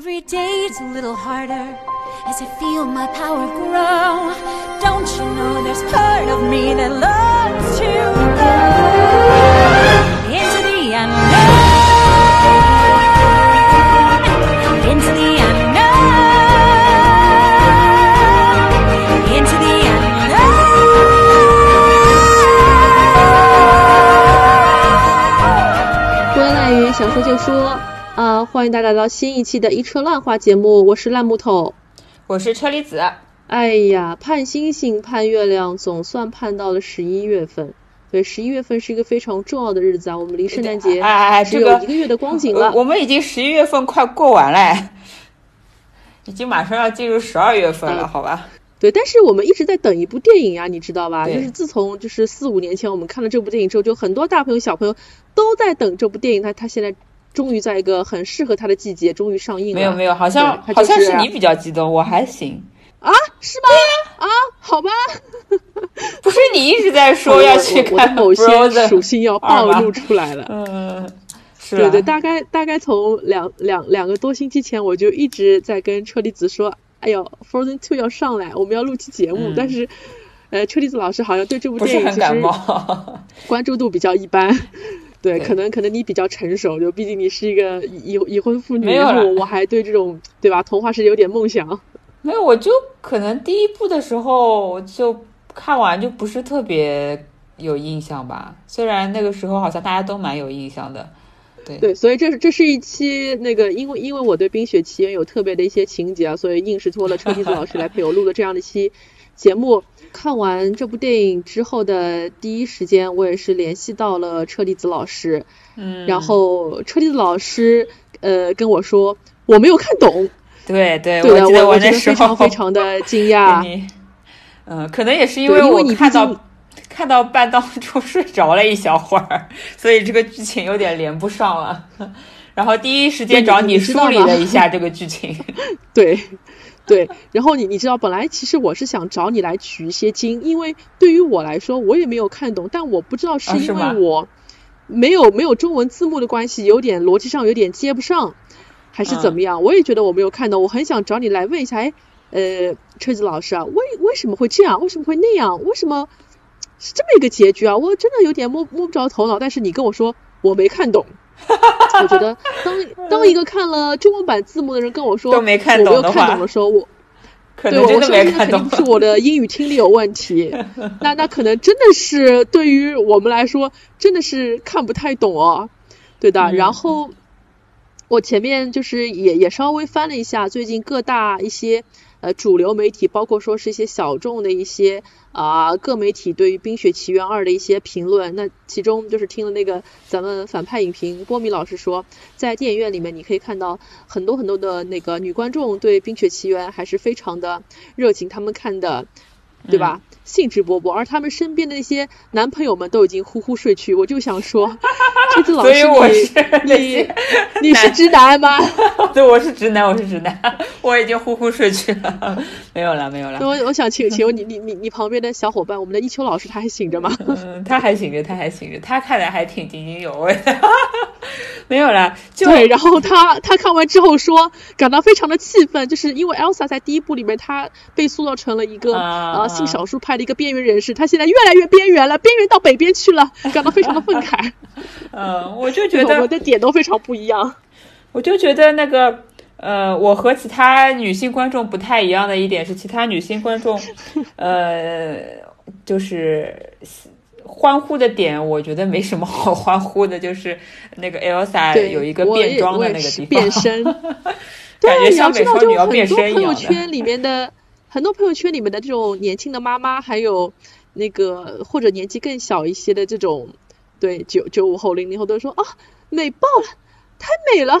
Every day's a little harder as I feel my power grow. Don't you know there's part of me that loves to go into the unknown, into the unknown, into the unknown. 归来语想说就说 啊、欢迎大家来到新一期的一车烂话节目，我是烂木头。我是车厘子，哎呀，盼星星盼月亮，总算盼到了十一月份。对，十一月份是一个非常重要的日子啊，我们离圣诞节哎哎哎只这个有一个月的光景了。呃我们已经十一月份快过完了，已经马上要进入十二月份了，嗯好吧？对，但是我们一直在等一部电影呀，你知道吧？就是自从就是四五年前我们看了这部电影之后，就很多大朋友小朋友都在等这部电影，它它现在终于在一个很适合它的季节终于上映了。没有没有，好像就是好像是你比较激动，我还行。啊？是吗？啊，好吧。不是你一直在说 要去看某些属性要暴露出来了。嗯，是吧对对，大概大概从两两两个多星期前，我就一直在跟车厘子说，哎呦，Frozen Two 要上来，我们要录期节目，嗯但是。呃，车厘子老师好像对这部电影其实。关注度比较一般，对，对可能可能你比较成熟，就毕竟你是一个已已已婚妇女，然后我还对这种对吧童话世界有点梦想。没有，我就可能第一部的时候就看完就不是特别有印象吧，虽然那个时候好像大家都蛮有印象的。对对，所以这是这是一期那个，因为因为我对《冰雪奇缘》有特别的一些情节啊，所以硬是托了车厘子老师来陪我录的这样的一期节目。看完这部电影之后的第一时间，我也是联系到了车厘子老师，嗯，然后车厘子老师呃跟我说我没有看懂，对对，我觉得那时候非常非常的惊讶。嗯，可能也是因为我你看到看到半当中 睡着了一小会儿，所以这个剧情有点连不上了。然后第一时间找你梳理了一下这个剧情。对，对，然后你你知道，本来其实我是想找你来取一些经，因为对于我来说，我也没有看懂，但我不知道是因为我没有没有中文字幕的关系，有点逻辑上有点接不上，还是怎么样？我也觉得我没有看懂，我很想找你来问一下，哎，呃，车子老师啊，为为什么会这样？为什么会那样？为什么是这么一个结局啊？我真的有点摸摸不着头脑。但是你跟我说我没看懂。我觉得当当一个看了中文版字幕的人跟我说都没看我没有懂的话看懂的时候，我 可对我相信那肯定不是我的英语听力有问题，那那可能真的是对于我们来说真的是看不太懂哦，对的。嗯。然后我前面就是也也稍微翻了一下最近各大一些呃主流媒体，包括说是一些小众的一些啊、各媒体对于《冰雪奇缘二》的一些评论。那其中就是听了那个咱们反派影评波米老师说，在电影院里面你可以看到很多很多的那个女观众对《冰雪奇缘》还是非常的热情，他们看的对吧？兴致勃勃，而他们身边的那些男朋友们都已经呼呼睡去。我就想说，这次老师我是那你些你你是直男吗？对，我是直男，我是直男，我已经呼呼睡去了，没有了，没有了那。我我想请请问你你你你旁边的小伙伴，我们的一秋老师他还醒着吗？嗯，他还醒着，他还醒着，他看来还挺津津有味的。没有了，就对，然后他他看完之后说，感到非常的气愤，就是因为 Elsa 在第一部里面，她被塑造成了一个啊呃性少数派的一个边缘人士，他现在越来越边缘了，边缘到北边去了，感到非常的愤慨。嗯，我就觉得我们，的点都非常不一样。我就觉得那个。呃，我和其他女性观众不太一样的一点是，其他女性观众，呃，就是欢呼的点，我觉得没什么好欢呼的，就是那个 Elsa，有一个变装的那个地方，变身。感对，觉像美少女要变身一样的。圈里面的很多朋友圈里面的这种年轻的妈妈，还有那个或者年纪更小一些的这种，对九九五后、零零后都说啊，美爆了，太美了。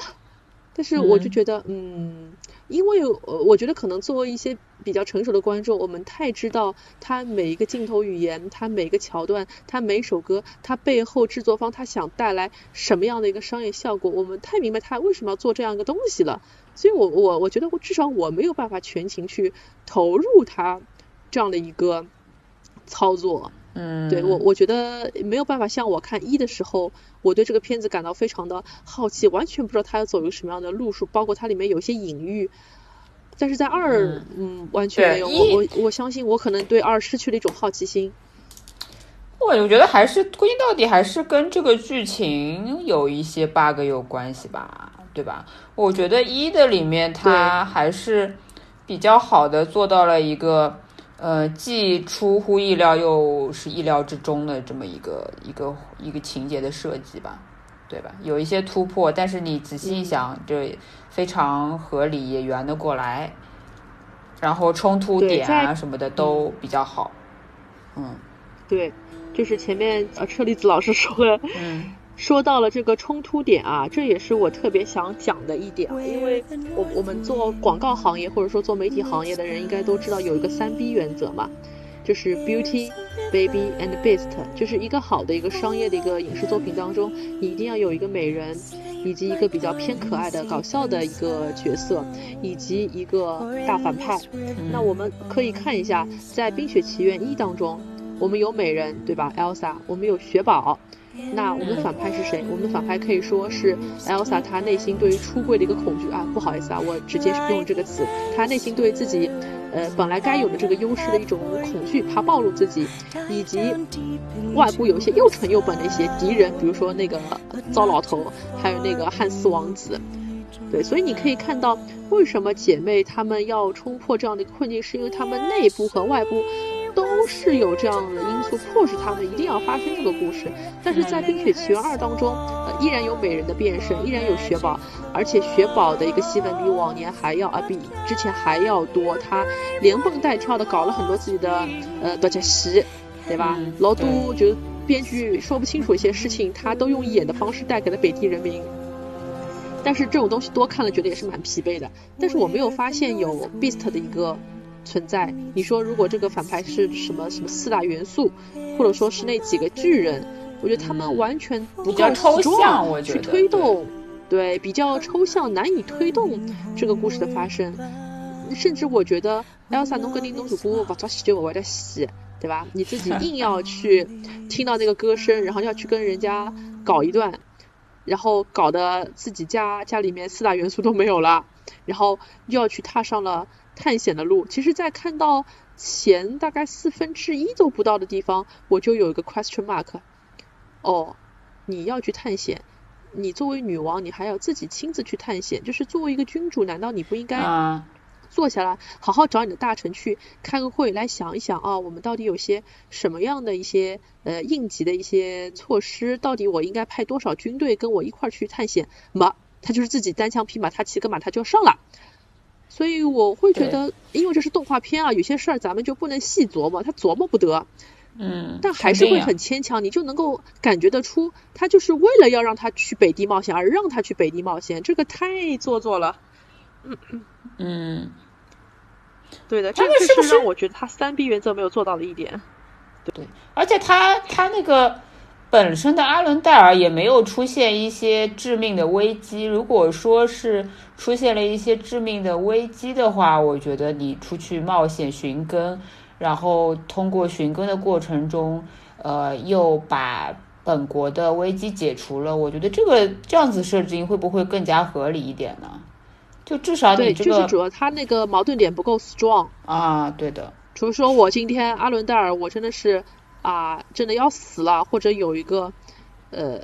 但是我就嗯觉得，嗯，因为呃，我觉得可能作为一些比较成熟的观众，我们太知道他每一个镜头语言，他每一个桥段，他每一首歌，他背后制作方他想带来什么样的一个商业效果，我们太明白他为什么要做这样一个东西了。所以我我我觉得我至少我没有办法全情去投入他这样的一个操作。嗯，对我，我觉得没有办法像我看一的时候，我对这个片子感到非常的好奇，完全不知道他要走一个什么样的路数，包括它里面有一些隐喻。但是在二，嗯，完全没有。我我我相信，我可能对二失去了一种好奇心。我我觉得还是归根到底还是跟这个剧情有一些 bug 有关系吧，对吧？我觉得一的里面它还是比较好的做到了一个呃既出乎意料又是意料之中的这么一个一个一个情节的设计吧，对吧？有一些突破，但是你仔细一想，就非常合理，也圆得过来，然后冲突点啊什么的都比较好，嗯，对。就是前面呃车厘子老师说的，说到了这个冲突点啊，这也是我特别想讲的一点啊，因为我我们做广告行业或者说做媒体行业的人应该都知道有一个三 B 原则嘛，就是 Beauty、Baby and Beast，就是一个好的一个商业的一个影视作品当中，你一定要有一个美人，以及一个比较偏可爱的搞笑的一个角色，以及一个大反派。那我们可以看一下，在《冰雪奇缘一》当中。我们有美人，对吧？Elsa，我们有雪宝，那我们的反派是谁？我们的反派可以说是 Elsa，她内心对于出柜的一个恐惧啊，不好意思啊，我直接用这个词，她内心对自己，呃，本来该有的这个优势的一种恐惧，怕暴露自己，以及外部有一些又蠢又笨的一些敌人，比如说那个糟老头，还有那个汉斯王子，对，所以你可以看到为什么姐妹她们要冲破这样的一个困境，是因为她们内部和外部。都是有这样的因素迫使他们一定要发生这个故事，但是在《冰雪奇缘二》当中，呃，依然有美人的变身，依然有雪宝，而且雪宝的一个戏份比往年还要啊，比之前还要多，他连蹦带跳的搞了很多自己的呃独角戏，对吧？老多就编剧说不清楚一些事情，他都用演的方式带给了北地人民。但是这种东西多看了，觉得也是蛮疲惫的。但是我没有发现有 Beast 的一个。存在，你说如果这个反派是什么什么四大元素，或者说是那几个巨人，我觉得他们完全不够抽象，去推动，对，比较抽象，难以推动这个故事的发生。甚至我觉得，Elsa 侬跟你侬如果不做戏就不会得戏，对吧？你自己硬要去听到那个歌声，然后要去跟人家搞一段，然后搞得自己家家里面四大元素都没有了，然后又要去踏上了。探险的路，其实，在看到前大概四分之一都不到的地方，我就有一个 question mark。哦，你要去探险，你作为女王，你还要自己亲自去探险，就是作为一个君主，难道你不应该坐下来，好好找你的大臣去开个会，来想一想啊，我们到底有些什么样的一些呃应急的一些措施？到底我应该派多少军队跟我一块儿去探险？么，他就是自己单枪匹马，他骑个马他就上了。所以我会觉得，因为这是动画片啊，有些事儿咱们就不能细琢磨，他琢磨不得。嗯。但还是会很牵强，你就能够感觉得出，他就是为了要让他去北地冒险而让他去北地冒险，这个太做作了。嗯嗯。嗯。对的，这个是让我觉得他三 B 原则没有做到的一点。对，而且他他那个。本身的阿伦戴尔也没有出现一些致命的危机。如果说是出现了一些致命的危机的话，我觉得你出去冒险寻根，然后通过寻根的过程中，呃，又把本国的危机解除了，我觉得这个这样子设置会不会更加合理一点呢？就至少你这个就是主要他那个矛盾点不够 strong 啊，对的。比如说我今天阿伦戴尔，我真的是。啊，真的要死了，或者有一个呃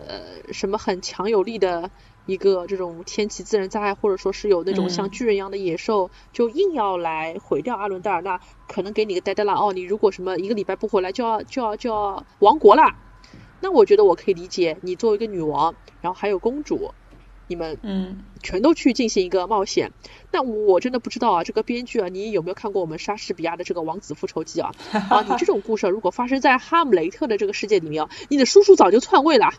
什么很强有力的一个这种天气自然灾害，或者说是有那种像巨人一样的野兽，就硬要来毁掉阿伦戴尔，那可能给你个呆呆了哦，你如果什么一个礼拜不回来，就要就要就要亡国了。那我觉得我可以理解，你作为一个女王，然后还有公主。你们嗯，全都去进行一个冒险，那我真的不知道啊，这个编剧啊，你有没有看过我们莎士比亚的这个《王子复仇记》啊？啊，你这种故事如果发生在哈姆雷特的这个世界里面，你的叔叔早就篡位了，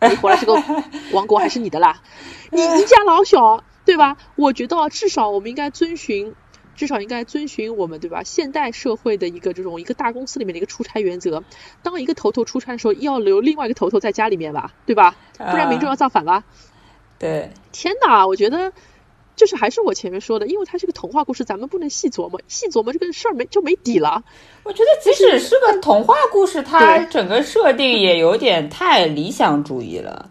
你回来这个 王国还是你的啦，你一家老小，对吧？我觉得至少我们应该遵循，至少应该遵循我们对吧？现代社会的一个这种一个大公司里面的一个出差原则，当一个头头出差的时候，要留另外一个头头在家里面吧，对吧？不然民众要造反了。对，天哪！我觉得就是还是我前面说的，因为它是个童话故事，咱们不能细琢磨，细琢磨这个事儿没就没底了。我觉得即使是个童话故事，它整个设定也有点太理想主义了。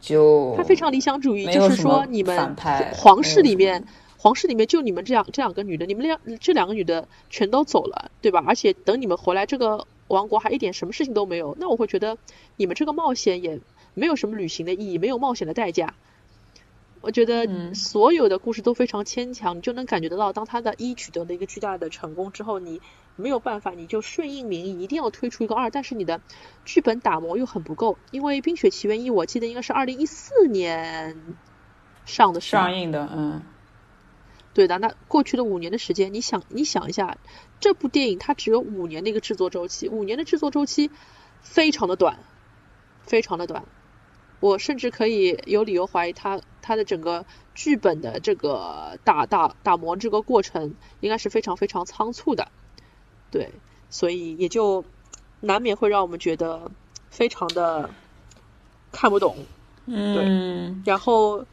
就它非常理想主义，就是说你们皇室里面，皇室里面就你们这样这两个女的，你们两这两个女的全都走了，对吧？而且等你们回来，这个王国还一点什么事情都没有，那我会觉得你们这个冒险也没有什么旅行的意义，没有冒险的代价。我觉得所有的故事都非常牵强，你就能感觉得到，当他的一取得了一个巨大的成功之后，你没有办法，你就顺应民意，一定要推出一个二，但是你的剧本打磨又很不够，因为《冰雪奇缘一》我记得应该是二零一四年上的上映的，嗯，对的。那过去的五年的时间，你想你想一下，这部电影它只有五年的一个制作周期，五年的制作周期非常的短，非常的短。我甚至可以有理由怀疑，他他的整个剧本的这个打打打磨这个过程，应该是非常非常仓促的，对，所以也就难免会让我们觉得非常的看不懂，嗯，然后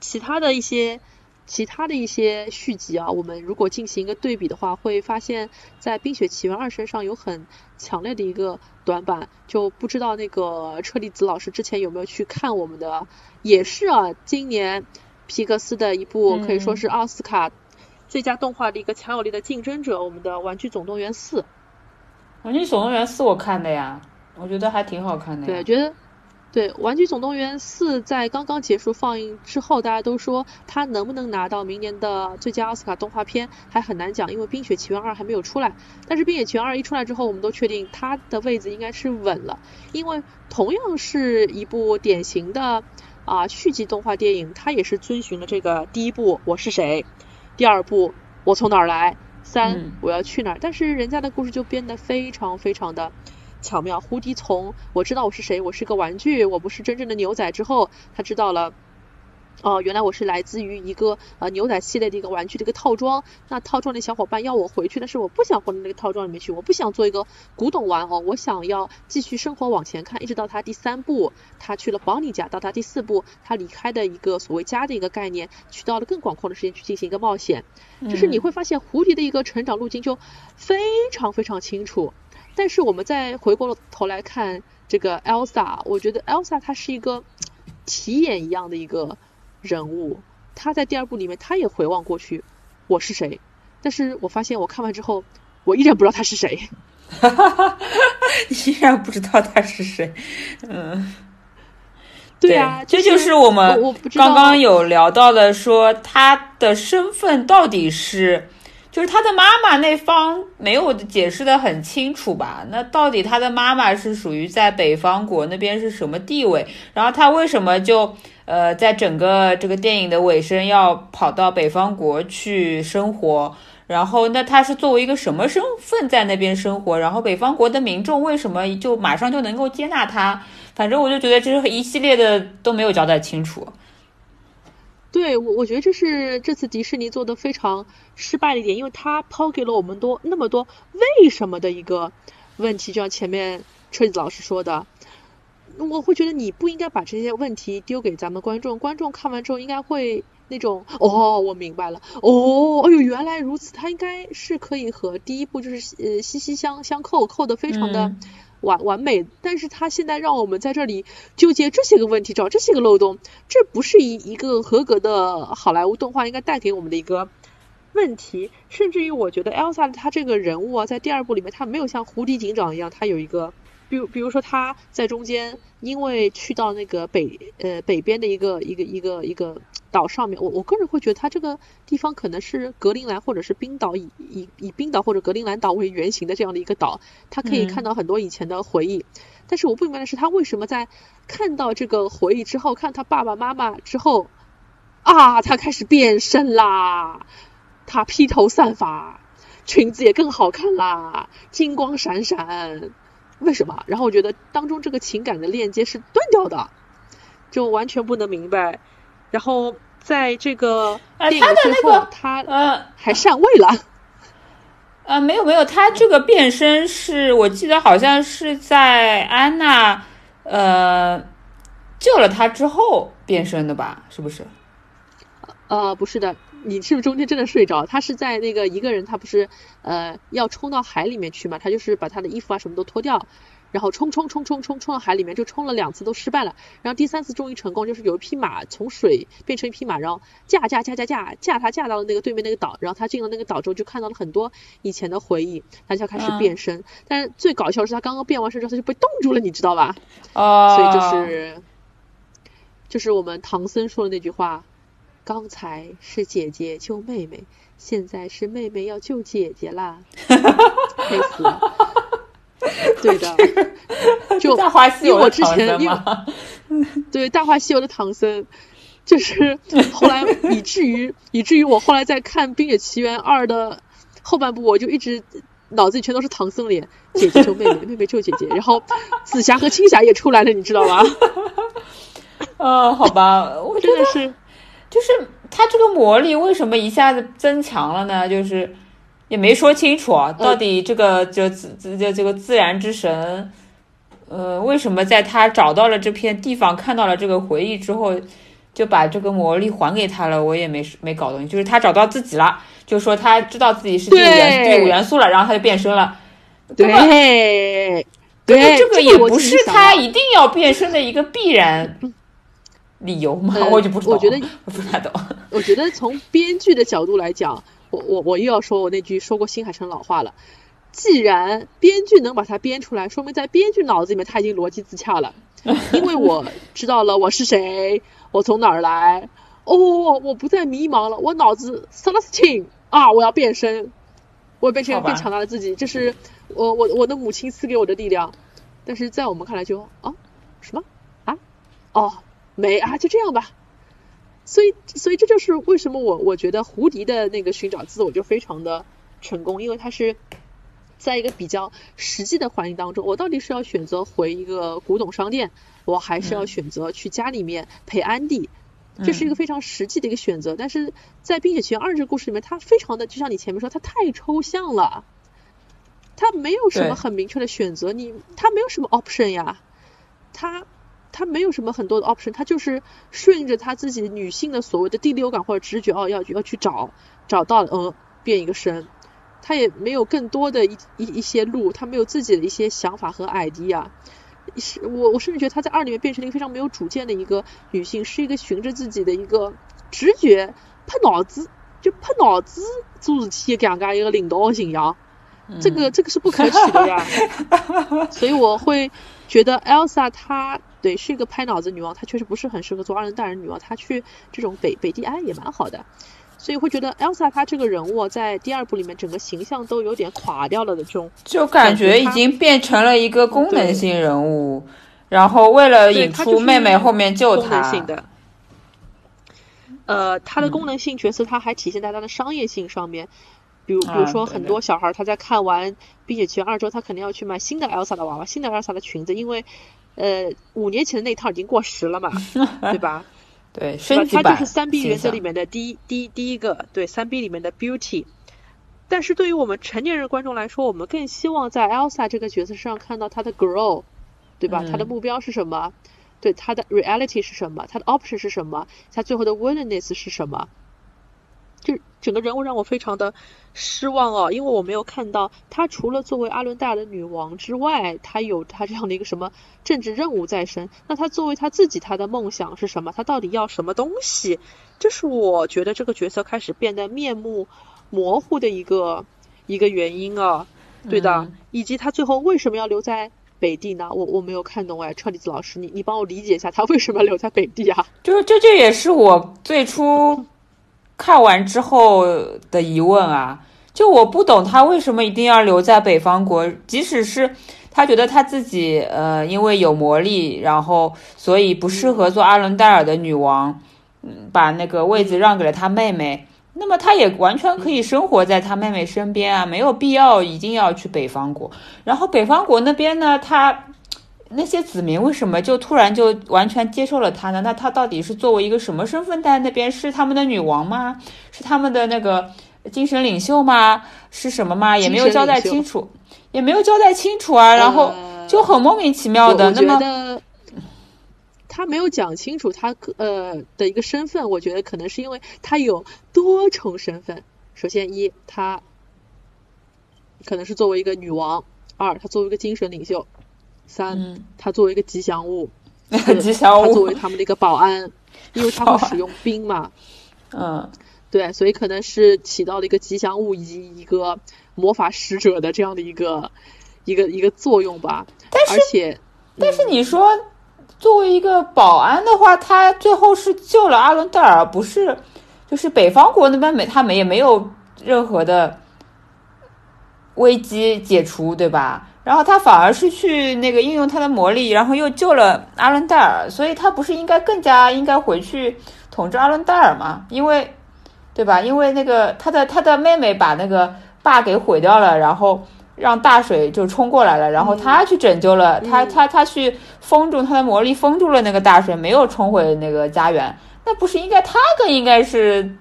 其他的一些。其他的一些续集啊，我们如果进行一个对比的话，会发现，在《冰雪奇缘二》身上有很强烈的一个短板，就不知道那个车厘子老师之前有没有去看我们的，也是啊，今年皮克斯的一部可以说是奥斯卡最佳动画的一个强有力的竞争者，我们的《玩具总动员四》。《玩具总动员四》我看的呀，我觉得还挺好看的。对，觉得。对《玩具总动员四》在刚刚结束放映之后，大家都说它能不能拿到明年的最佳奥斯卡动画片还很难讲，因为《冰雪奇缘二》还没有出来。但是《冰雪奇缘二》一出来之后，我们都确定它的位置应该是稳了，因为同样是一部典型的啊续集动画电影，它也是遵循了这个第一部我是谁，第二部我从哪儿来，三我要去哪儿，但是人家的故事就变得非常非常的。巧妙，胡迪从我知道我是谁，我是个玩具，我不是真正的牛仔之后，他知道了，哦，原来我是来自于一个呃牛仔系列的一个玩具的一个套装。那套装的小伙伴要我回去，但是我不想回到那个套装里面去，我不想做一个古董玩偶，我想要继续生活往前看，一直到他第三步，他去了邦尼家，到他第四步，他离开的一个所谓家的一个概念，去到了更广阔的世界去进行一个冒险。就是你会发现胡迪的一个成长路径就非常非常清楚。但是我们再回过头来看这个 Elsa，我觉得 Elsa 她是一个题眼一样的一个人物。她在第二部里面，她也回望过去，我是谁？但是我发现我看完之后，我依然不知道她是谁。哈哈哈！依然不知道他是谁。嗯，对啊，这就是我们刚刚有聊到的，说他的身份到底是。就是他的妈妈那方没有解释的很清楚吧？那到底他的妈妈是属于在北方国那边是什么地位？然后他为什么就呃在整个这个电影的尾声要跑到北方国去生活？然后那他是作为一个什么身份在那边生活？然后北方国的民众为什么就马上就能够接纳他？反正我就觉得这是一系列的都没有交代清楚。对我，我觉得这是这次迪士尼做的非常失败的一点，因为他抛给了我们多那么多为什么的一个问题，就像前面车子老师说的，我会觉得你不应该把这些问题丢给咱们观众，观众看完之后应该会那种哦，我明白了，哦，哎呦，原来如此，他应该是可以和第一部就是呃息息相相扣，扣的非常的。完完美，但是他现在让我们在这里纠结这些个问题，找这些个漏洞，这不是一一个合格的好莱坞动画应该带给我们的一个问题。甚至于，我觉得 Elsa 他这个人物啊，在第二部里面，他没有像胡迪警长一样，他有一个，比如比如说他在中间，因为去到那个北呃北边的一个一个一个一个。岛上面，我我个人会觉得它这个地方可能是格陵兰或者是冰岛，以以以冰岛或者格陵兰岛为原型的这样的一个岛，它可以看到很多以前的回忆。但是我不明白的是，他为什么在看到这个回忆之后，看他爸爸妈妈之后，啊，他开始变身啦，他披头散发，裙子也更好看啦，金光闪闪，为什么？然后我觉得当中这个情感的链接是断掉的，就完全不能明白。然后在这个电影最后，他呃还上位了。呃，没有没有，他这个变身是我记得好像是在安娜呃救了他之后变身的吧？是不是？呃，不是的，你是不是中间真的睡着？他是在那个一个人，他不是呃要冲到海里面去嘛？他就是把他的衣服啊什么都脱掉，然后冲冲冲冲冲冲到海里面，就冲了两次都失败了，然后第三次终于成功，就是有一匹马从水变成一匹马，然后驾驾驾驾驾驾他驾到了那个对面那个岛，然后他进了那个岛之后就看到了很多以前的回忆，他就开始变身。但是最搞笑的是他刚刚变完身之后他就被冻住了，你知道吧？哦，所以就是就是我们唐僧说的那句话。刚才是姐姐救妹妹，现在是妹妹要救姐姐啦，累死了。对的，就大话西游我之前因为？对《大话西游》的唐僧，就是后来以至于以至于我后来在看《冰雪奇缘二》的后半部，我就一直脑子里全都是唐僧脸，姐姐救妹妹，妹妹救姐姐，然后紫霞和青霞也出来了，你知道吗？呃，好吧，我觉得真的是。就是他这个魔力为什么一下子增强了呢？就是也没说清楚啊，到底这个就自这这这个自然之神，呃，为什么在他找到了这片地方，看到了这个回忆之后，就把这个魔力还给他了？我也没没搞懂，就是他找到自己了，就说他知道自己是第五元对第五元素了，然后他就变身了。对，对，这个也不是他一定要变身的一个必然理由吗？呃我就不知道，我觉得不太懂。我觉得从编剧的角度来讲，我我我又要说我那句说过新海诚老话了。既然编剧能把它编出来，说明在编剧脑子里面他已经逻辑自洽了。因为我知道了我是谁，我从哪儿来，哦，我不再迷茫了，我脑子 celestine 啊，我要变身，我要变成更强大的自己，这是我我我的母亲赐给我的力量。但是在我们看来就啊什么啊哦没啊就这样吧，所以，所以这就是为什么我我觉得胡迪的那个寻找自我就非常的成功，因为他是在一个比较实际的环境当中，我到底是要选择回一个古董商店，我还是要选择去家里面陪安迪，这是一个非常实际的一个选择。但是在《冰雪奇缘二》这个故事里面，它非常的就像你前面说，它太抽象了，它没有什么很明确的选择，你它没有什么 option 呀，它。他没有什么很多的 option，他就是顺着他自己女性的所谓的第六感或者直觉哦，要要去找，找到嗯变一个身，他也没有更多的一一一些路，他没有自己的一些想法和 idea。是我我甚至觉得他在二里面变成了一个非常没有主见的一个女性，是一个循着自己的一个直觉，拍脑子就拍脑子做事体这样噶一个领导形象。这个这个是不可取的呀，所以我会觉得 Elsa 她对是一个拍脑子女王，她确实不是很适合做二人大人女王，她去这种北北地安也蛮好的，所以会觉得 Elsa 她这个人物在第二部里面整个形象都有点垮掉了的这种，就感觉已经变成了一个功能性人物，然后为了引出妹妹后面救她。呃，它的功能性角色，它还体现在它的商业性上面。比如，比如说，很多小孩儿他在看完《冰雪奇缘二》之后，他肯定要去买新的 Elsa 的娃娃、新的 Elsa 的裙子，因为，呃，五年前的那套已经过时了嘛，对吧？对 升级版就是三 B 原则里面的第一、第一、第一个，对三 B 里面的 Beauty。但是对于我们成年人观众来说，我们更希望在 Elsa 这个角色身上看到她的 grow，对吧？她的嗯目标是什么？对她的 reality 是什么？她的 option 是什么？她最后的 willingness 是什么？就整个人物让我非常的失望哦，因为我没有看到她除了作为阿伦戴尔的女王之外，她有她这样的一个什么政治任务在身。那她作为她自己，她的梦想是什么？她到底要什么东西？这是我觉得这个角色开始变得面目模糊的一个一个原因啊，对的，嗯以及她最后为什么要留在北地呢？我我没有看懂哎，车厘子老师，你你帮我理解一下，她为什么要留在北地啊？就是这这也是我最初看完之后的疑问啊，就我不懂他为什么一定要留在北方国，即使是他觉得他自己呃因为有魔力，然后所以不适合做阿伦戴尔的女王，嗯，把那个位子让给了他妹妹。那么他也完全可以生活在他妹妹身边啊，没有必要一定要去北方国。然后北方国那边呢，他那些子民为什么就突然就完全接受了她呢？那她到底是作为一个什么身份在那边？是他们的女王吗？是他们的那个精神领袖吗？是什么吗？也没有交代清楚，也没有交代清楚啊。然后呃就很莫名其妙的。那么得他他没有讲清楚他呃的一个身份，我觉得可能是因为他有多重身份。首先一，他可能是作为一个女王；二，他作为一个精神领袖；三，他作为一个吉祥物；吉祥物，他作为他们的一个保安，因为他会使用冰嘛。嗯，对，所以可能是起到了一个吉祥物以及一个魔法使者的这样的一个一个一个作用吧。但是，而且，但是你说作为一个保安的话，他最后是救了阿伦戴尔，不是？就是北方国那边没他们也没有任何的危机解除，对吧？然后他反而是去那个应用他的魔力，然后又救了阿伦戴尔，所以他不是应该更加应该回去统治阿伦戴尔吗？因为，对吧？因为那个他的他的妹妹把那个坝给毁掉了，然后让大水就冲过来了，然后他去拯救了他，他他去封住他的魔力，封住了那个大水，没有冲回那个家园。那不是应该他更应该是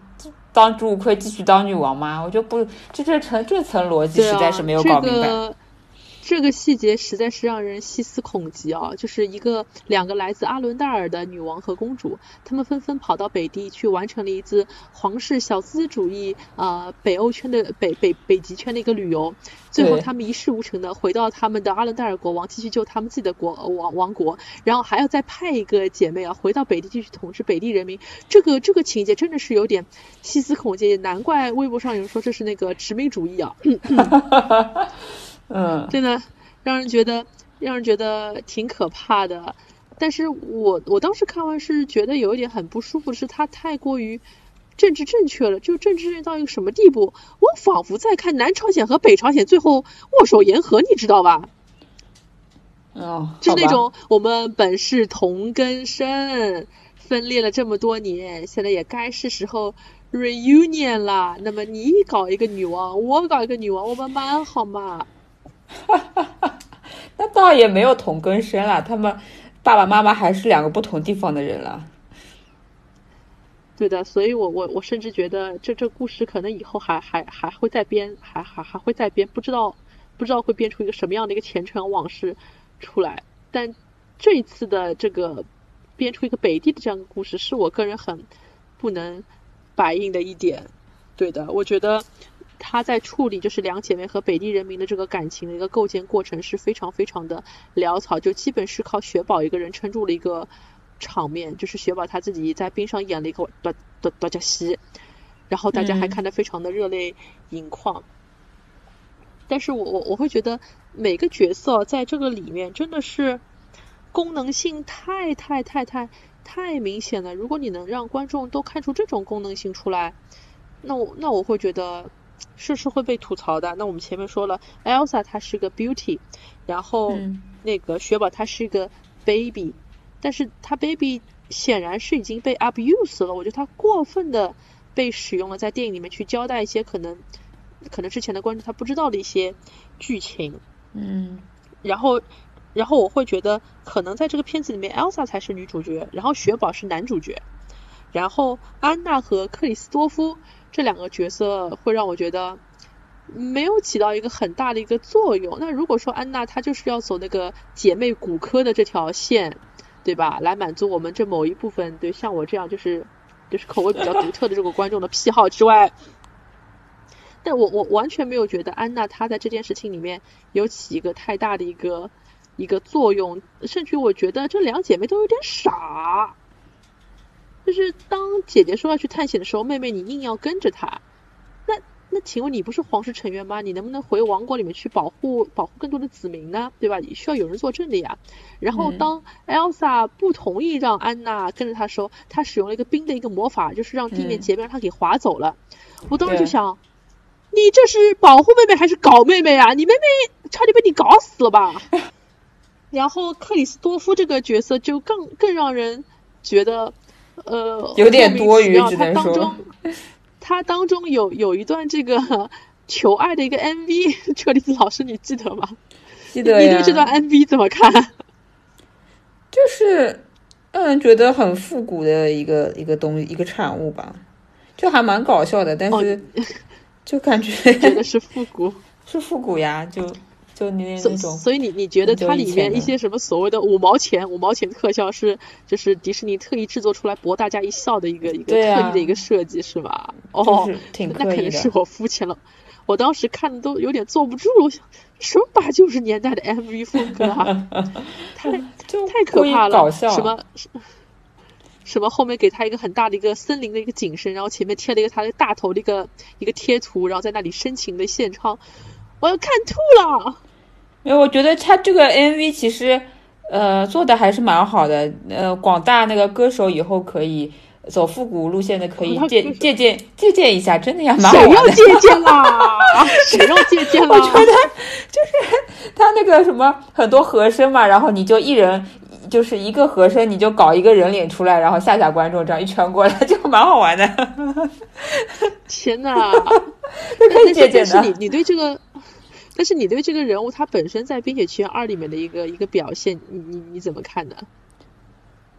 当主亏继续当女王吗？我就不，这这层这层逻辑实在是没有搞明白。这个细节实在是让人细思恐极啊！就是一个两个来自阿伦戴尔的女王和公主，他们纷纷跑到北地去完成了一次皇室小资主义啊北欧圈的北北北极圈的一个旅游，最后他们一事无成的回到他们的阿伦戴尔国王，继续救他们自己的国王王国，然后还要再派一个姐妹啊回到北地继续统治北地人民，这个这个情节真的是有点细思恐极，难怪微博上有人说这是那个殖民主义啊。嗯，真的让人觉得让人觉得挺可怕的。但是我我当时看完是觉得有一点很不舒服，是他太过于政治正确了，就政治正确到一个什么地步？我仿佛在看南朝鲜和北朝鲜最后握手言和，你知道吧？哦，就那种我们本是同根生，分裂了这么多年，现在也该是时候。reunion 啦，那么你搞一个女王，我搞一个女王，我们蛮好嘛。哈哈哈，那倒也没有同根生了，他们爸爸妈妈还是两个不同地方的人了。对的，所以我我我甚至觉得这这故事可能以后还还还会再编，还还还会再编，不知道不知道会编出一个什么样的一个前尘往事出来。但这一次的这个编出一个北地的这样的故事，是我个人很不能白应的一点。对的，我觉得。他在处理就是两姐妹和北地人民的这个感情的一个构建过程是非常非常的潦草，就基本是靠雪宝一个人撑住了一个场面，就是雪宝他自己在冰上演了一个多多多加西，然后大家还看得非常的热泪盈眶。但是我我我会觉得每个角色在这个里面真的是功能性太太太太太明显了。如果你能让观众都看出这种功能性出来，那我那我会觉得。是是会被吐槽的。那我们前面说了，Elsa 她是个 beauty，然后那个雪宝她是一个 baby，但是她 baby 显然是已经被 abuse 了。我觉得她过分的被使用了，在电影里面去交代一些可能可能之前的观众他不知道的一些剧情。嗯，然后然后我会觉得可能在这个片子里面，Elsa 才是女主角，然后雪宝是男主角，然后安娜和克里斯多夫。这两个角色会让我觉得没有起到一个很大的一个作用。那如果说安娜她就是要走那个姐妹骨科的这条线，对吧？来满足我们这某一部分对像我这样就是就是口味比较独特的这个观众的癖好之外，但我我完全没有觉得安娜她在这件事情里面有起一个太大的一个一个作用，甚至我觉得这两姐妹都有点傻。就是当姐姐说要去探险的时候，妹妹你硬要跟着她，那那请问你不是皇室成员吗？你能不能回王国里面去保护保护更多的子民呢？对吧？你需要有人作证的呀。然后当 Elsa 不同意让安娜跟着她的时候，她使用了一个冰的一个魔法，就是让地面结冰，让她给划走了。我当时就想，你这是保护妹妹还是搞妹妹啊？你妹妹差点被你搞死了吧？然后克里斯多夫这个角色就更更让人觉得。呃，有点多余，只能说，他当中有有一段这个 求爱的一个 MV，车厘子老师你记得吗？记得你对这段 MV 怎么看？就是让人觉得很复古的一个一个东一个产物吧，就还蛮搞笑的，但是就感觉觉得是复古，是复古呀，就就你那所所以你你觉得它里面一些什么所谓的五毛钱五毛钱特效是就是迪士尼特意制作出来博大家一笑的一个一个特意的一个设计是吧？哦就，是挺那。可能是我肤浅了。我当时看的都有点坐不住了，我想什么八九十年代的 MV 风格啊，太就太可怕了！搞笑什么什么后面给他一个很大的一个森林的一个景深，然后前面贴了一个他的大头的一个一个贴图，然后在那里深情的献唱，我要看吐了。因为我觉得他这个 MV 其实呃做的还是蛮好的，呃，广大那个歌手以后可以走复古路线的，可以借借鉴借鉴一下，真的呀蛮好谁要。借鉴啦？谁要借鉴啦？我觉得就是他那个什么很多和声嘛，然后你就一人就是一个和声，你就搞一个人脸出来，然后吓吓观众，这样一圈过来就蛮好玩的，天哪！那可以借鉴的。但是你你对这个，但是你对这个人物他本身在《冰雪奇缘二》里面的一个一个表现，你你你怎么看呢？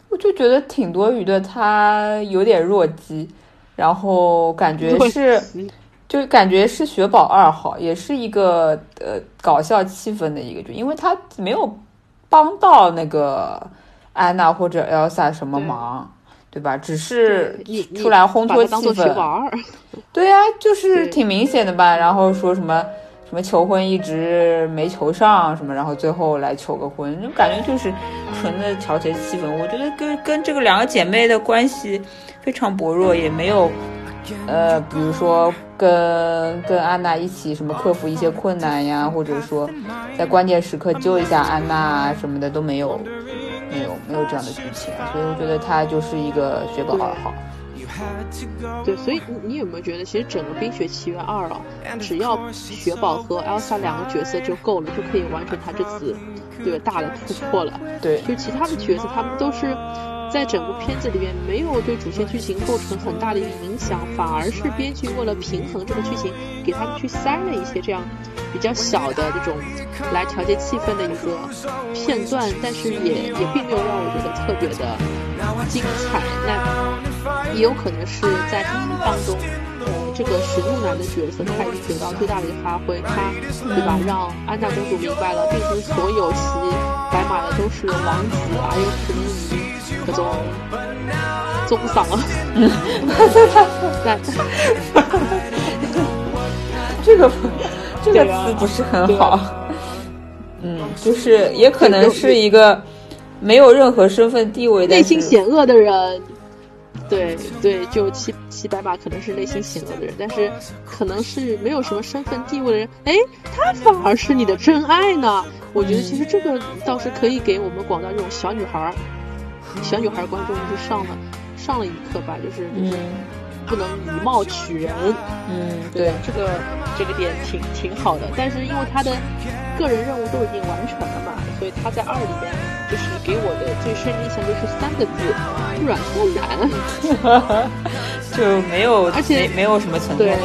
我就觉得挺多余的，他有点弱鸡，然后感觉是。就感觉是雪宝二号，也是一个呃搞笑气氛的一个剧，因为他没有帮到那个安娜或者 Elsa 什么忙，对吧？只是出来烘托气氛。二，对呀、就是挺明显的吧。然后说什么什么求婚一直没求上什么，然后最后来求个婚，就感觉就是纯的调节气氛。我觉得跟跟这个两个姐妹的关系非常薄弱，也没有呃，比如说跟跟安娜一起什么克服一些困难呀，或者说在关键时刻救一下安娜啊什么的都没有，没有没有这样的剧情，所以我觉得她就是一个雪宝二号。对，所以你你有没有觉得，其实整个《冰雪奇缘二》啊，只要雪宝和 Elsa 两个角色就够了，就可以完成他这次对吧大的突破了。对，就其他的角色，他们都是在整部片子里面没有对主线剧情构成很大的一个影响，反而是编剧为了平衡这个剧情，给他们去塞了一些这样比较小的这种来调节气氛的一个片段，但是也也并没有让我觉得特别的精彩。那也有可能是在一当中。呃，这个寻路男的角色他已经得到最大的一个发挥，他对吧，让安娜公主明白了，并不是所有骑白马的都是王子，还有可能你各种宗桑。但 这个 这个词不是很好啊。嗯，就是也可能是一个没有任何身份地位的，内心险恶的人，对对，就骑骑白马可能是内心险恶的人，但是可能是没有什么身份地位的人，哎，他反而是你的真爱呢。我觉得其实这个倒是可以给我们广大这种小女孩儿、小女孩儿观众就是上了上了一课吧，就是就是嗯不能以貌取人。嗯，对，这个这个点挺挺好的，但是因为他的个人任务都已经完成了嘛，所以他在二里面就是给我的最深印象就是三个字：软不软。就没有，而且没没有什么存在对感。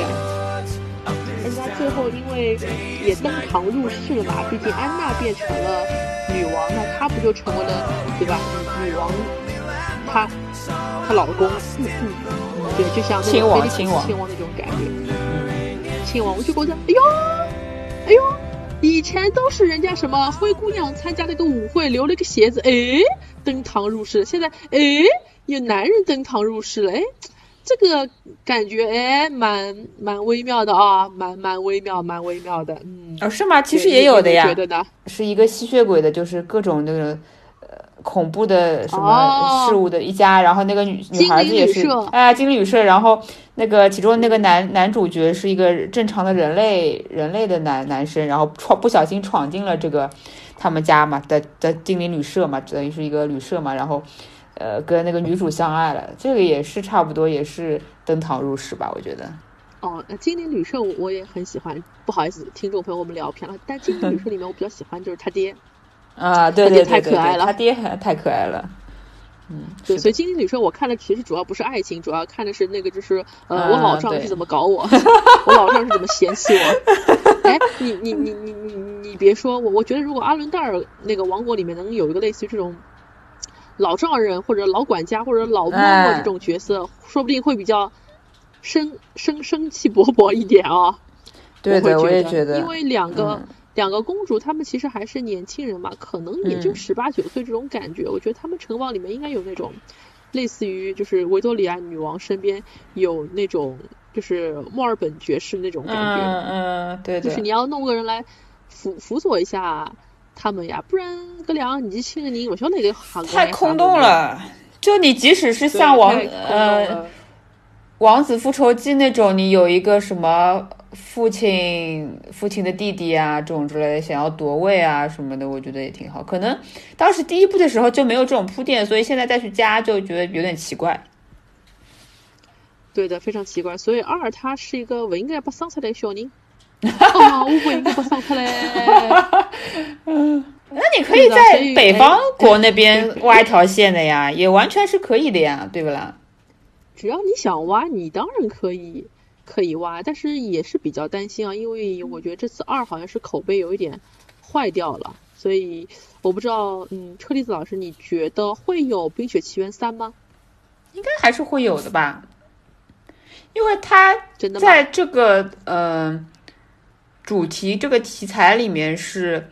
人家最后因为也登堂入室了嘛，毕竟安娜变成了女王，那她不就成为了对吧？女女王，她她老公，嗯嗯，对，就像那亲种菲利普王亲王亲王那种感觉。亲王，我就觉得，哎呦，哎呦，以前都是人家什么灰姑娘参加了个舞会，留了个鞋子，哎，登堂入室，现在哎，有男人登堂入室了，哎。这个感觉哎，蛮蛮微妙的啊，蛮蛮微妙，蛮微妙的，嗯。哦，是吗？其实也有的呀你觉，得呢？是一个吸血鬼的，就是各种那个呃恐怖的什么哦事物的一家，然后那个女女孩子也是哎，精灵旅社，然后那个其中那个男男主角是一个正常的人类人类的男男生，然后闯不小心闯进了这个他们家嘛的的精灵旅社嘛，等于是一个旅社嘛，然后。呃，跟那个女主相爱了，这个也是差不多，也是登堂入室吧，我觉得。哦，那精灵旅社我我也很喜欢，不好意思，听众朋友我们聊偏了。但精灵旅社里面我比较喜欢就是他爹，啊，对他爹对对对对，太可爱了他爹还太可爱了。嗯，对，所以精灵旅社我看的其实主要不是爱情，主要看的是那个就是呃，啊我老丈对是怎么搞我，我老丈是怎么嫌弃我。哎，你你你你你你别说我，我觉得如果阿伦戴尔那个王国里面能有一个类似于这种老丈人或者老管家或者老嬷嬷哎这种角色，说不定会比较生生生气勃勃一点啊。对对，我会觉得，也觉得，因为两个、嗯两个公主她们其实还是年轻人嘛，可能也就嗯十八九岁这种感觉。我觉得她们城堡里面应该有那种类似于就是维多利亚女王身边有那种就是墨尔本爵士那种感觉。嗯嗯，对对，就是你要弄个人来辅辅佐一下他们呀，不然搿两个年纪轻的人，我晓得那个韩国太空洞。了。就你即使是像王呃《王子复仇记》那种，你有一个什么父亲父亲的弟弟啊，这种之类的，想要夺位啊什么的，我觉得也挺好。可能当时第一部的时候就没有这种铺垫，所以现在再去加就觉得有点奇怪。对的，非常奇怪。所以二他是一个不应该被生出来的小人。啊，我不应该被生出来。那你可以在北方国那边挖一条线的呀，也完全是可以的呀，对不啦？只要你想挖，你当然可以可以挖，但是也是比较担心啊，因为我觉得这次二好像是口碑有一点坏掉了，所以我不知道，嗯，车厘子老师，你觉得会有《冰雪奇缘三》吗？应该还是会有的吧，因为它？在这个呃主题这个题材里面是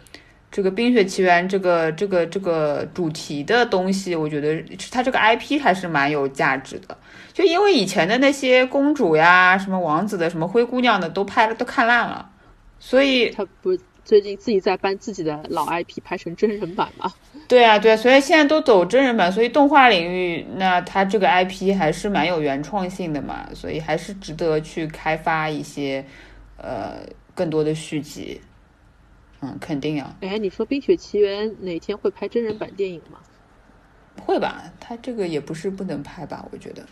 这个《冰雪奇缘》这个这个这个主题的东西，我觉得是它这个 IP 还是蛮有价值的。就因为以前的那些公主呀、什么王子的、什么灰姑娘的都拍了都看烂了，所以他不是最近自己在搬自己的老 IP 拍成真人版嘛？对啊，对啊，所以现在都走真人版，所以动画领域，那它这个 IP 还是蛮有原创性的嘛，所以还是值得去开发一些呃更多的续集。嗯，肯定啊，哎，你说《冰雪奇缘》哪天会拍真人版电影吗？会吧？它这个也不是不能拍吧？我觉得，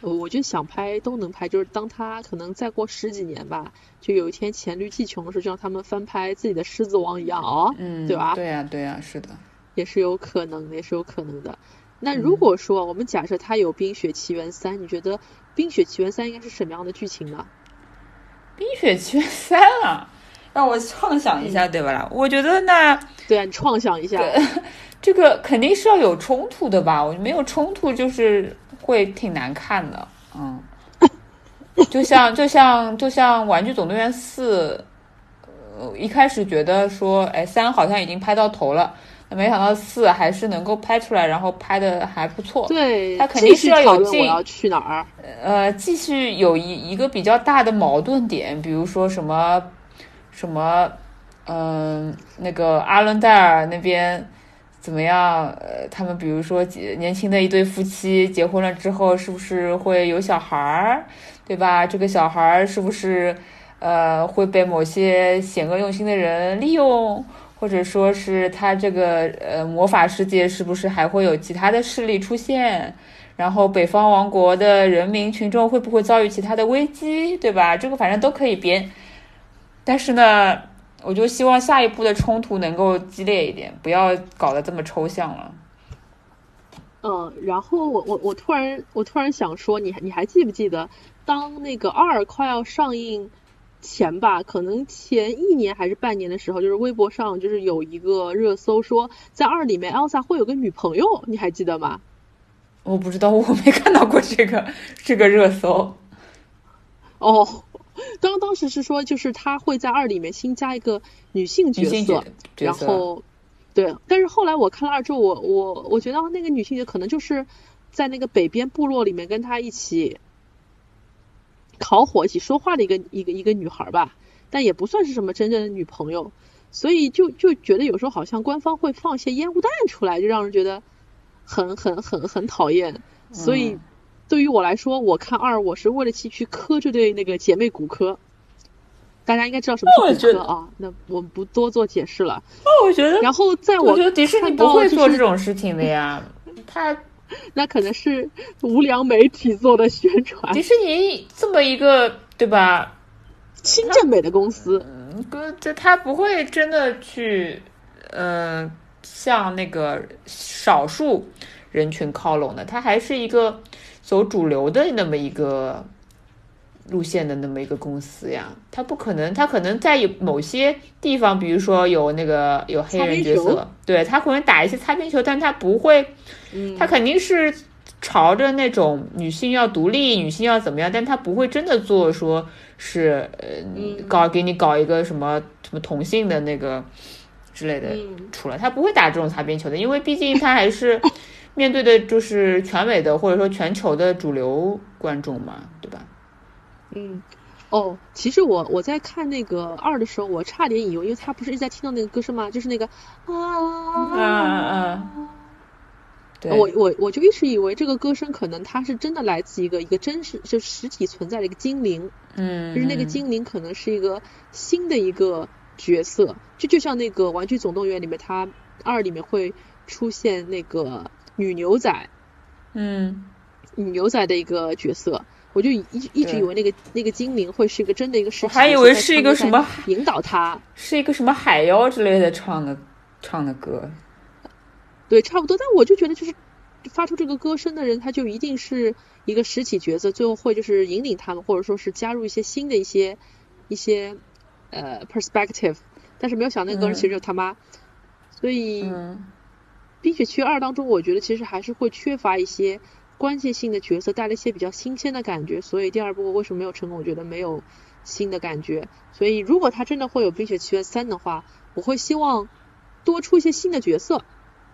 我我就想拍都能拍，就是当他可能再过十几年吧，就有一天黔驴技穷的时候，就让他们翻拍自己的《狮子王》一样哦，嗯，对吧？对呀、对呀、是的。也是有可能的，也是有可能的。那嗯如果说我们假设它有《冰雪奇缘三》，你觉得《冰雪奇缘三》应该是什么样的剧情呢？《冰雪奇缘三》啊，让我畅想一下，对吧啦？我觉得那对啊，你创想一下，这个肯定是要有冲突的吧？我没有冲突就是会挺难看的，嗯，就像就像就像《玩具总动员四》，呃，一开始觉得说，哎，三好像已经拍到头了，没想到四还是能够拍出来，然后拍的还不错。对，他肯定是要有进继续讨论我要去哪儿。呃，继续有一一个比较大的矛盾点，比如说什么什么，嗯、那个阿伦戴尔那边怎么样？呃，他们比如说年轻的一对夫妻结婚了之后，是不是会有小孩儿，对吧？这个小孩儿是不是呃会被某些险恶用心的人利用？或者说是他这个呃魔法世界是不是还会有其他的势力出现？然后北方王国的人民群众会不会遭遇其他的危机，对吧？这个反正都可以编，但是呢，我就希望下一步的冲突能够激烈一点，不要搞得这么抽象了。嗯，然后我我我突然我突然想说，你还你还记不记得，当那个二快要上映前吧，可能前一年还是半年的时候，就是微博上就是有一个热搜说，在二里面 Elsa 会有个女朋友，你还记得吗？我不知道，我没看到过这个这个热搜。哦，当当时是说，就是他会在二里面新加一个女性角色，然后对，但是后来我看了二之后，我我我觉得那个女性角可能就是在那个北边部落里面跟他一起烤火、一起说话的一个一个一个女孩吧，但也不算是什么真正的女朋友，所以就就觉得有时候好像官方会放一些烟雾弹出来，就让人觉得很很很很讨厌，所以。嗯对于我来说，我看二，我是为了去去磕这对那个姐妹骨科。大家应该知道什么骨科啊，那我们不多做解释了。那我觉得，然后在我觉得迪士尼不会做这种事情的呀。他那可能是无良媒体做的宣传迪，士尼这么一个对吧？清正美的公司。哥，这他不会真的去，嗯，向那个少数人群靠拢的，他还是一个走主流的那么一个路线的那么一个公司呀。他不可能，他可能在有某些地方，比如说有那个有黑人角色，对他可能打一些擦边球，但他不会，嗯，他肯定是朝着那种女性要独立、女性要怎么样，但他不会真的做说是呃搞给你搞一个什么什么同性的那个之类的出来，他不会打这种擦边球的，因为毕竟他还是 面对的就是全美的或者说全球的主流观众嘛，对吧？嗯。哦，其实我我在看那个二的时候，我差点以为，因为他不是一直在听到那个歌声吗？就是那个啊啊啊！对，我我我就一直以为这个歌声可能它是真的来自一个一个真实就实体存在的一个精灵，嗯，就是那个精灵可能是一个新的一个角色，就就像那个《玩具总动员》里面，它二里面会出现那个女牛仔，嗯，女牛仔的一个角色。我就一一直以为那个那个精灵会是一个真的一个实体，还以为是一个什么引导他，是一个什么海妖之类的唱的唱的歌，对，差不多。但我就觉得，就是发出这个歌声的人，他就一定是一个实体角色，最后会就是引领他们，或者说是加入一些新的一些一些呃 perspective。但是没有想那个歌人其实就他妈，所以《冰雪奇缘二》当中，我觉得其实还是会缺乏一些。关键性的角色带了一些比较新鲜的感觉，所以第二部为什么没有成功？我觉得没有新的感觉。所以如果他真的会有《冰雪奇缘三》的话，我会希望多出一些新的角色，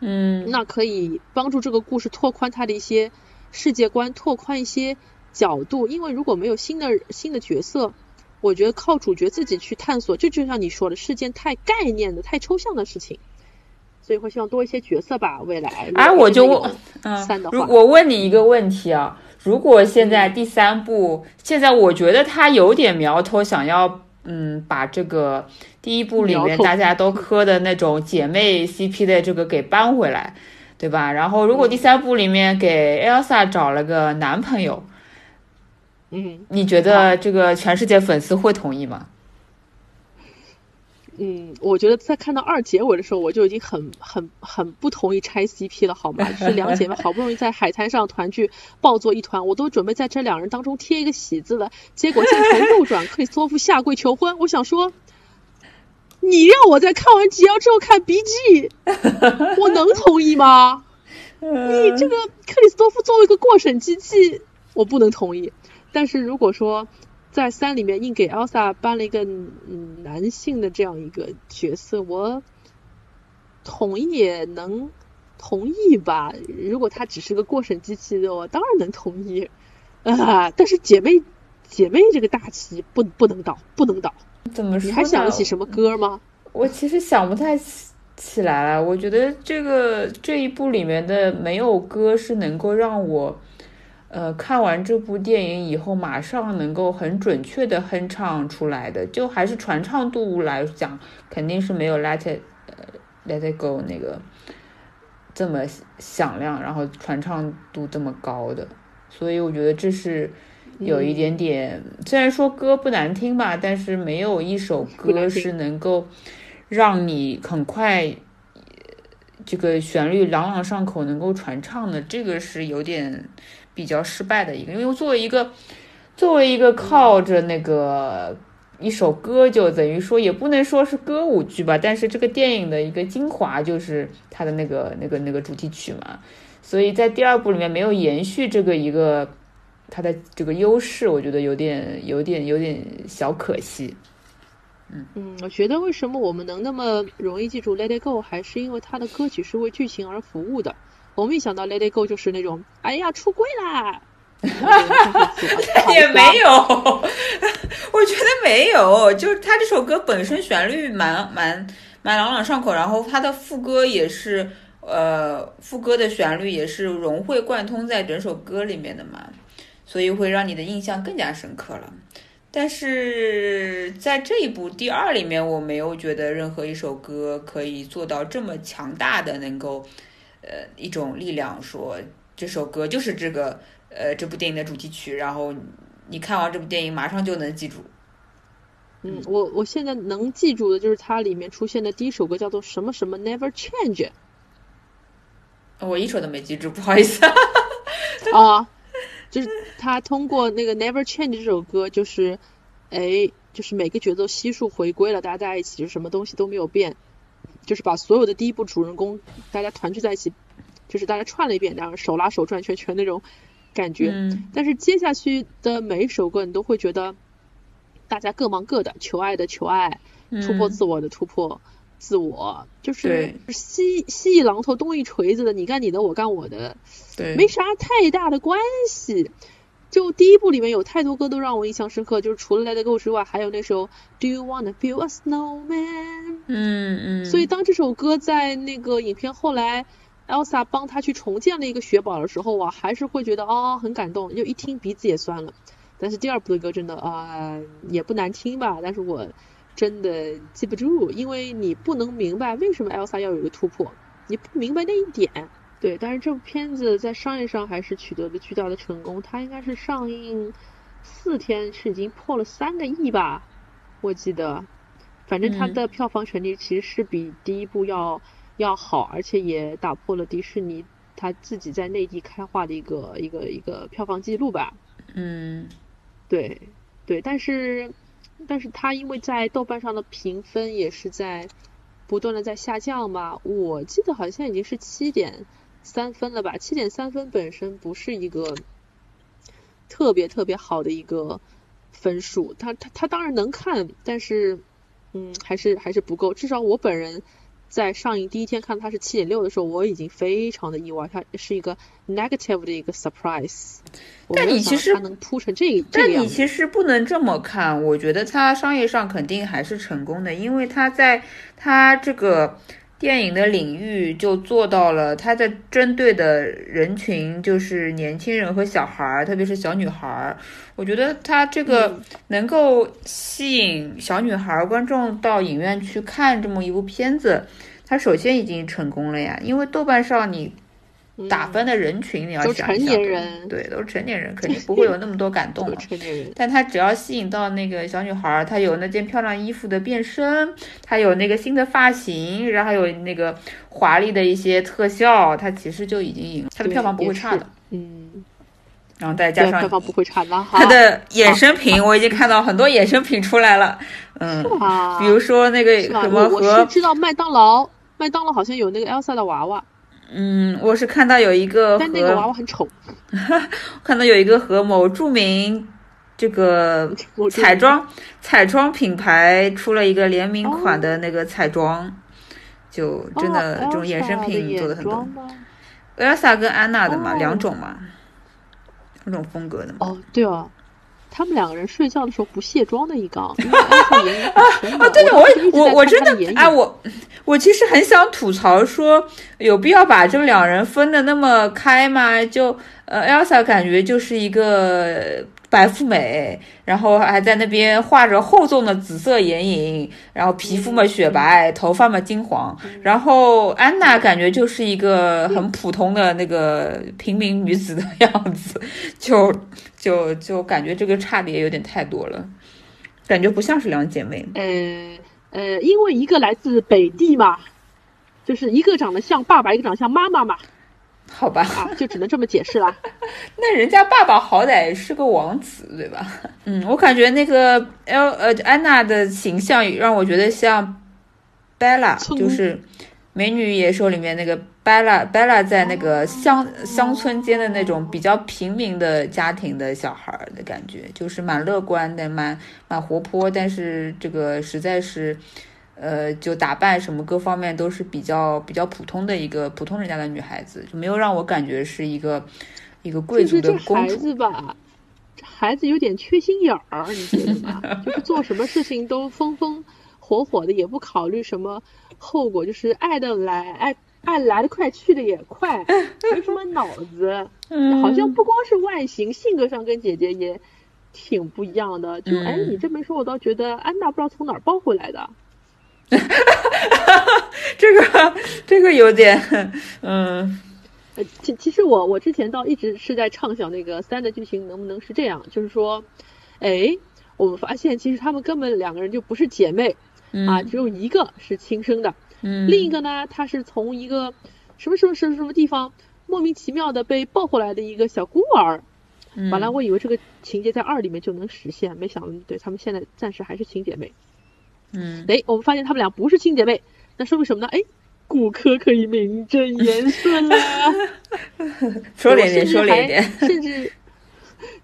嗯，那可以帮助这个故事拓宽它的一些世界观，拓宽一些角度。因为如果没有新的新的角色，我觉得靠主角自己去探索，这就像你说的，是件太概念的、太抽象的事情。所以会希望多一些角色吧，未来。哎，我就问，嗯，如我问你一个问题啊，如果现在第三部，现在我觉得他有点苗头，想要嗯把这个第一部里面大家都磕的那种姐妹 CP 的这个给搬回来，对吧？然后如果第三部里面给 Elsa 找了个男朋友，嗯，你觉得这个全世界粉丝会同意吗？嗯，我觉得在看到二结尾的时候，我就已经很很很不同意拆 CP 了，好吗？就是两姐妹 好不容易在海滩上团聚，抱作一团，我都准备在这两人当中贴一个喜字了。结果镜头右转，克里斯托夫下跪求婚。我想说，你让我在看完吉妖之后看 B G，我能同意吗？你这个克里斯托夫作为一个过审机器，我不能同意。但是如果说，在三里面硬给 Elsa 颁了一个嗯男性的这样一个角色，我同意也能同意吧。如果他只是个过审机器的，我当然能同意啊。但是姐妹姐妹这个大旗不不能倒，不能倒。怎么说？你还想得起什么歌吗？我其实想不太起起来了。我觉得这个这一部里面的没有歌是能够让我。呃，看完这部电影以后，马上能够很准确的哼唱出来的，就还是传唱度来讲，肯定是没有《Let It》呃《Let It Go》那个这么响亮，然后传唱度这么高的。所以我觉得这是有一点点，虽然说歌不难听吧，但是没有一首歌是能够让你很快这个旋律朗朗上口，能够传唱的，这个是有点。比较失败的一个，因为作为一个作为一个靠着那个一首歌，就等于说也不能说是歌舞剧吧，但是这个电影的一个精华就是它的那个那个那个主题曲嘛，所以在第二部里面没有延续这个一个它的这个优势，我觉得有点有点有点小可惜。嗯嗯，我觉得为什么我们能那么容易记住《Let It Go》，还是因为它的歌曲是为剧情而服务的。我们一想到 Let It Go 就是那种，哎呀出柜啦，也没有，我觉得没有，就是他这首歌本身旋律蛮蛮蛮朗朗上口，然后他的副歌也是，呃，副歌的旋律也是融会贯通在整首歌里面的嘛，所以会让你的印象更加深刻了。但是在这一部第二里面，我没有觉得任何一首歌可以做到这么强大的能够。呃，一种力量说这首歌就是这个呃这部电影的主题曲，然后你看完这部电影马上就能记住。嗯，我我现在能记住的就是它里面出现的第一首歌叫做什么什么 Never Change。我一首都没记住，不好意思。啊，就是他通过那个 Never Change 这首歌，就是哎，就是每个角色悉数回归了，大家在一起，就什么东西都没有变。就是把所有的第一部主人公大家团聚在一起，就是大家串了一遍，然后手拉手转圈圈那种感觉。嗯但是接下去的每一首歌，你都会觉得大家各忙各的，求爱的求爱，突破嗯自我的突破自我，就是对西西一榔头东一锤子的，你干你的，我干我的，对，没啥太大的关系。就第一部里面有太多歌都让我印象深刻，就是除了 Let It Go 之外，还有那首 Do You Wanna Build a Snowman？嗯嗯，所以当这首歌在那个影片后来，Elsa 帮他去重建了一个雪堡的时候，我还是会觉得哦很感动，就一听鼻子也酸了。但是第二部的歌真的啊、也不难听吧，但是我真的记不住，因为你不能明白为什么 Elsa 要有一个突破，你不明白那一点。对，但是这部片子在商业上还是取得了巨大的成功，它应该是上映四天是已经破了三个亿吧，我记得。反正它嗯的票房成绩其实是比第一部要要好，而且也打破了迪士尼它自己在内地开画的一个一个一个票房记录吧。嗯对对，但是但是它因为在豆瓣上的评分也是在不断的在下降嘛，我记得好像已经是七点三分了吧，七点三分本身不是一个特别特别好的一个分数，他他他当然能看，但是嗯还是还是不够，至少我本人。在上映第一天看它是七点六的时候，我已经非常的意外，它是一个 negative 的一个 surprise。但你其实能铺成这个但。你其实不能这么看，我觉得它商业上肯定还是成功的，因为它在它这个电影的领域就做到了，它在针对的人群就是年轻人和小孩儿，特别是小女孩儿。我觉得它这个能够吸引小女孩儿观众到影院去看这么一部片子，它首先已经成功了呀，因为豆瓣上你打分的人群，你要想一想年人对，都是成年人，肯定不会有那么多感动都了。成年人。但他只要吸引到那个小女孩儿，她有那件漂亮衣服的变身，她有那个新的发型，然后还有那个华丽的一些特效，她其实就已经赢了，她的票房不会差的。嗯，然后再加上，票上房不会差的哈。她的衍生品，我已经看到很多衍生品出来了，嗯，啊，比如说那个？什么我我是和知道麦当劳，麦当劳好像有那个 Elsa 的娃娃，嗯，我是看到有一个但那个娃和娃很丑。看到有一个和某著名这个彩妆彩妆品牌出了一个联名款的那个彩妆，就真的哦这种衍生品做的很多。？Elsa 跟安娜的嘛，哦两种嘛，两种风格的嘛。哦，对哦。他们两个人睡觉的时候不卸妆的一缸，因为 Elsa 眼影很深的。对我我我真的哎。我我其实很想吐槽说，有必要把这两人分的那么开吗？就呃，Elsa 感觉就是一个白富美，然后还在那边画着厚重的紫色眼影，然后皮肤嘛雪白，头发嘛金黄，然后安娜感觉就是一个很普通的那个平民女子的样子，就就就感觉这个差别有点太多了，感觉不像是两姐妹。呃呃，因为一个来自北地嘛，就是一个长得像爸爸，一个长得像妈妈嘛，好吧，啊，就只能这么解释啦。那人家爸爸好歹是个王子，对吧？嗯，我感觉那个 L 呃安娜的形象让我觉得像 Bella，就是《美女与野兽》里面那个 Bella Bella 在那个乡乡村间的那种比较平民的家庭的小孩儿的感觉，就是蛮乐观的，蛮蛮活泼，但是这个实在是。呃，就打扮什么各方面都是比较比较普通的一个普通人家的女孩子，就没有让我感觉是一个一个贵族的孩的公主。子吧，这孩子有点缺心眼儿，你觉得吗？就是做什么事情都风风火火的，也不考虑什么后果，就是爱的来，爱爱来的快，去的也快，没什么脑子。嗯好像不光是外形，性格上跟姐姐也挺不一样的。就、哎，嗯你这么一说，我倒觉得安娜不知道从哪儿抱回来的。这个这个有点，嗯呃，其其实我我之前倒一直是在畅想那个三的剧情能不能是这样，就是说，哎，我们发现其实他们根本两个人就不是姐妹、嗯啊，只有一个是亲生的，嗯，另一个呢，她是从一个什么什么什么什么地方莫名其妙的被抱回来的一个小孤儿。嗯本来我以为这个情节在二里面就能实现，没想到对他们现在暂时还是亲姐妹。嗯哎，我们发现他们俩不是亲姐妹，那说明什么呢？哎，骨科可以名正言顺啦。说脸点，说脸点，甚至。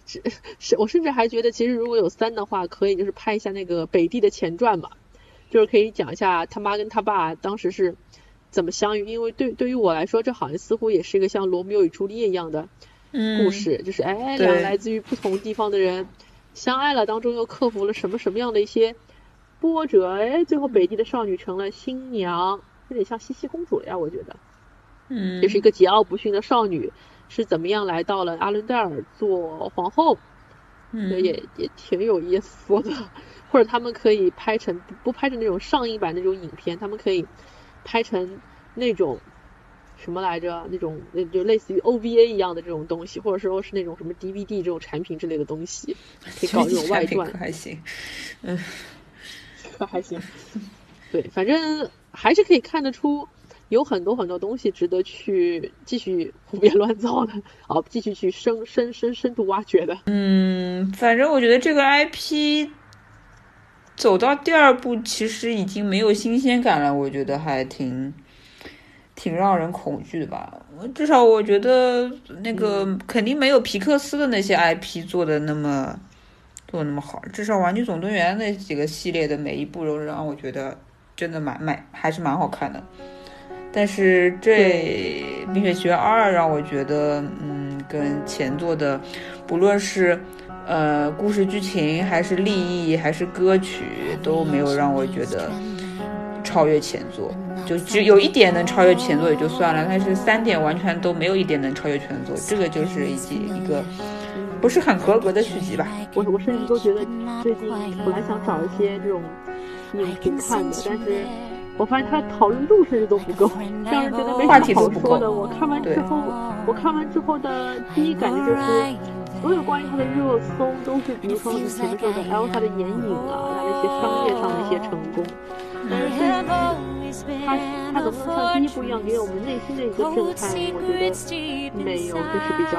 是是，我甚至还觉得，其实如果有三的话，可以就是拍一下那个北地的前传嘛，就是可以讲一下他妈跟他爸当时是怎么相遇。因为对对于我来说，这好像似乎也是一个像罗密欧与朱丽叶一样的故事，就是哎，两个来自于不同地方的人相爱了，当中又克服了什么什么样的一些波折，哎，最后北地的少女成了新娘，有点像茜茜公主了呀，我觉得，嗯，就是一个桀骜不驯的少女。是怎么样来到了阿伦戴尔做皇后？嗯，也也挺有意思的。或者他们可以拍成不拍成那种上映版那种影片，他们可以拍成那种什么来着？那种那就类似于 OVA 一样的这种东西，或者说是那种什么 DVD 这种产品之类的东西，可以搞这种外传。还行，嗯，可还行。对，反正还是可以看得出。有很多很多东西值得去继续 胡编乱造的，啊，继续去深深深深度挖掘的。嗯，反正我觉得这个 IP 走到第二部，其实已经没有新鲜感了。我觉得还挺挺让人恐惧的吧。至少我觉得那个肯定没有皮克斯的那些 IP 做的那么做的那么好。至少《玩具总动员》那几个系列的每一部都让我觉得真的蛮蛮还是蛮好看的。但是这《冰雪奇缘二》让我觉得，嗯，跟前作的，不论是呃故事剧情，还是立意，还是歌曲，都没有让我觉得超越前作。就只有一点能超越前作也就算了，但是三点完全都没有一点能超越前作，这个就是一集一个不是很合格的续集吧。我我甚至都觉得最近本来想找一些这种影评看的，但是。我发现他讨论度甚至都不够，让人觉得没什么好说的。我看完之后，我看完之后的第一感觉就是，所有关于他的热搜都是，比如说你前面说的 Elsa 的眼影啊，他那些商业上的一些成功，但是他他能不能像第一部一样给我们内心的一个震撼？我觉得没有，就是比较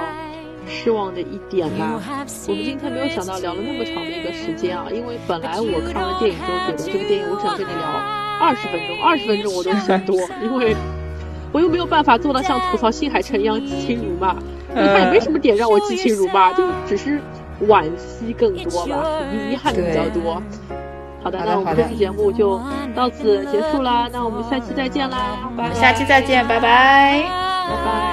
失望的一点吧。我们今天没有想到聊了那么长的一个时间啊，因为本来我看完电影之后觉得这个电影我只想跟你聊。二十分钟，二十分钟我都嫌多，因为我又没有办法做到像吐槽新海诚一样激情如骂，他也没什么点让我激情如骂，就只是惋惜更多吧，遗憾比较多。好的，那我们这期节目就到此结束啦，那我们下期再见啦，拜拜。下期再见，拜拜，拜拜。